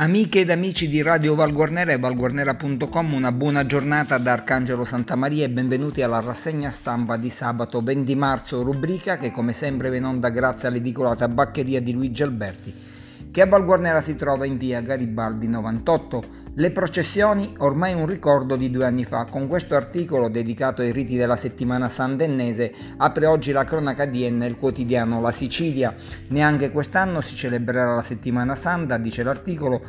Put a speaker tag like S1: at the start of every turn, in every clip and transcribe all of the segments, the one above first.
S1: Amiche ed amici di Radio Valguarnera e valguarnera.com, una buona giornata da Arcangelo Santamaria e benvenuti alla rassegna stampa di sabato 20 marzo, rubrica che come sempre viene onda grazie all'edicola tabaccheria di Luigi Alberti che a Valguarnera si trova in via Garibaldi 98. Le processioni ormai un ricordo di due anni fa. Con questo articolo dedicato ai riti della settimana sandennese apre oggi la cronaca Enna il quotidiano La Sicilia. Neanche quest'anno si celebrerà la settimana santa, dice l'articolo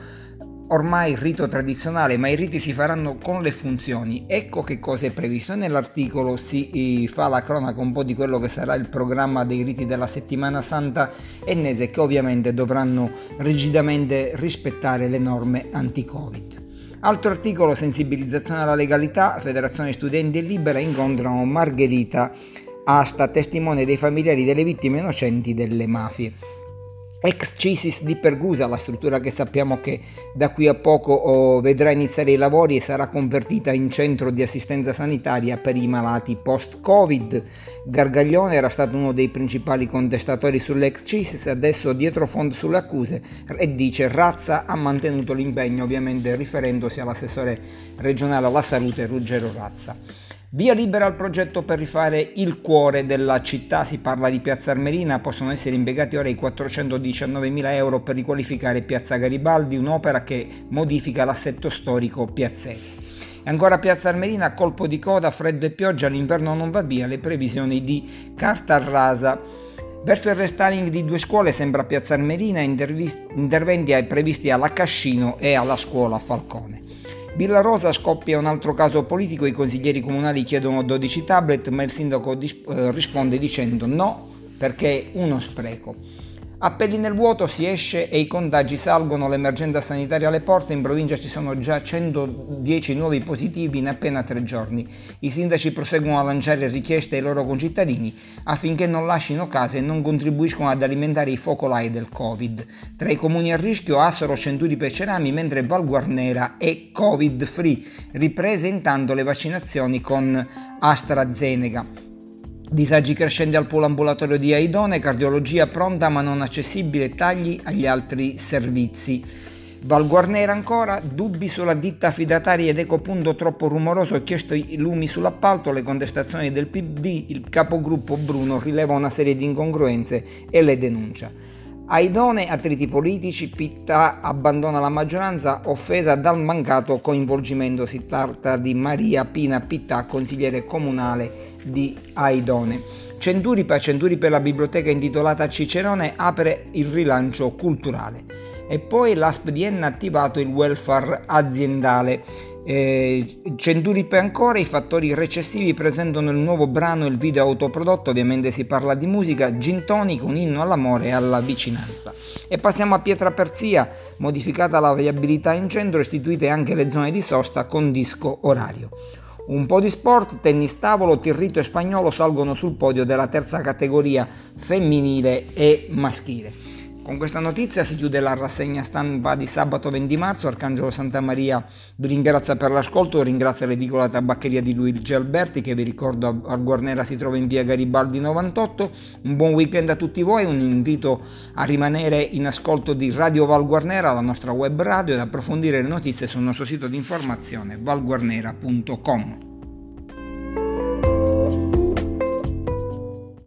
S1: ormai rito tradizionale, ma i riti si faranno con le funzioni. Ecco che cosa è previsto. Nell'articolo si fa la cronaca un po' di quello che sarà il programma dei riti della settimana santa ennese che ovviamente dovranno rigidamente rispettare le norme anti-Covid. Altro articolo, sensibilizzazione alla legalità, Federazione Studenti Libera incontrano Margherita Asta, testimone dei familiari delle vittime innocenti delle mafie. Ex Cisis di Pergusa, la struttura che sappiamo che da qui a poco oh, vedrà iniziare i lavori e sarà convertita in centro di assistenza sanitaria per i malati post-Covid. Gargaglione era stato uno dei principali contestatori sull'ex Cisis, adesso dietro fondo sulle accuse e dice Razza ha mantenuto l'impegno, ovviamente riferendosi all'assessore regionale alla salute Ruggero Razza. Via libera al progetto per rifare il cuore della città, si parla di Piazza Armerina, possono essere impiegati ora i 419.000 euro per riqualificare Piazza Garibaldi, un'opera che modifica l'assetto storico piazzese. E ancora Piazza Armerina, colpo di coda, freddo e pioggia, l'inverno non va via, le previsioni di carta rasa. Verso il restyling di due scuole sembra Piazza Armerina, interventi previsti alla Cascino e alla scuola Falcone. Villa Rosa scoppia un altro caso politico, i consiglieri comunali chiedono 12 tablet, ma il sindaco eh, risponde dicendo no perché è uno spreco. Appelli nel vuoto, si esce e i contagi salgono, l'emergenza sanitaria alle porte, in provincia ci sono già 110 nuovi positivi in appena tre giorni. I sindaci proseguono a lanciare richieste ai loro concittadini affinché non lasciino case e non contribuiscono ad alimentare i focolai del Covid. Tra i comuni a rischio Assoro, Centuri Pecerami, mentre Valguarnera è Covid free, riprese intanto le vaccinazioni con AstraZeneca. Disagi crescenti al polo ambulatorio di Aidone, cardiologia pronta ma non accessibile, tagli agli altri servizi. Val Guarnera ancora, dubbi sulla ditta affidataria ed Ecopunto troppo rumoroso chiesto i lumi sull'appalto, le contestazioni del PD, il capogruppo Bruno rileva una serie di incongruenze e le denuncia. Aidone, attriti politici, Pitta abbandona la maggioranza offesa dal mancato coinvolgimento. Si tratta di Maria Pina Pittà, consigliere comunale di Aidone. Centuripa, Centuri per la biblioteca intitolata Cicerone, apre il rilancio culturale. E poi l'ASPDN ha attivato il welfare aziendale. Eh, Centuripe ancora, i fattori recessivi presentano il nuovo brano e il video autoprodotto, ovviamente si parla di musica, Gin Tonic, un inno all'amore e alla vicinanza. E passiamo a Pietra Perzia, modificata la viabilità in centro, istituite anche le zone di sosta con disco orario. Un po' di sport, tennis tavolo, tirrito e spagnolo salgono sul podio della terza categoria femminile e maschile. Con questa notizia si chiude la rassegna stampa di sabato 20 marzo. Arcangelo Santa Maria vi ringrazia per l'ascolto, ringrazia l'edicola tabaccheria di Luigi Alberti che vi ricordo a Guarnera si trova in via Garibaldi 98. Un buon weekend a tutti voi, un invito a rimanere in ascolto di Radio Val Guarnera, la nostra web radio, ed approfondire le notizie sul nostro sito di informazione valguarnera.com.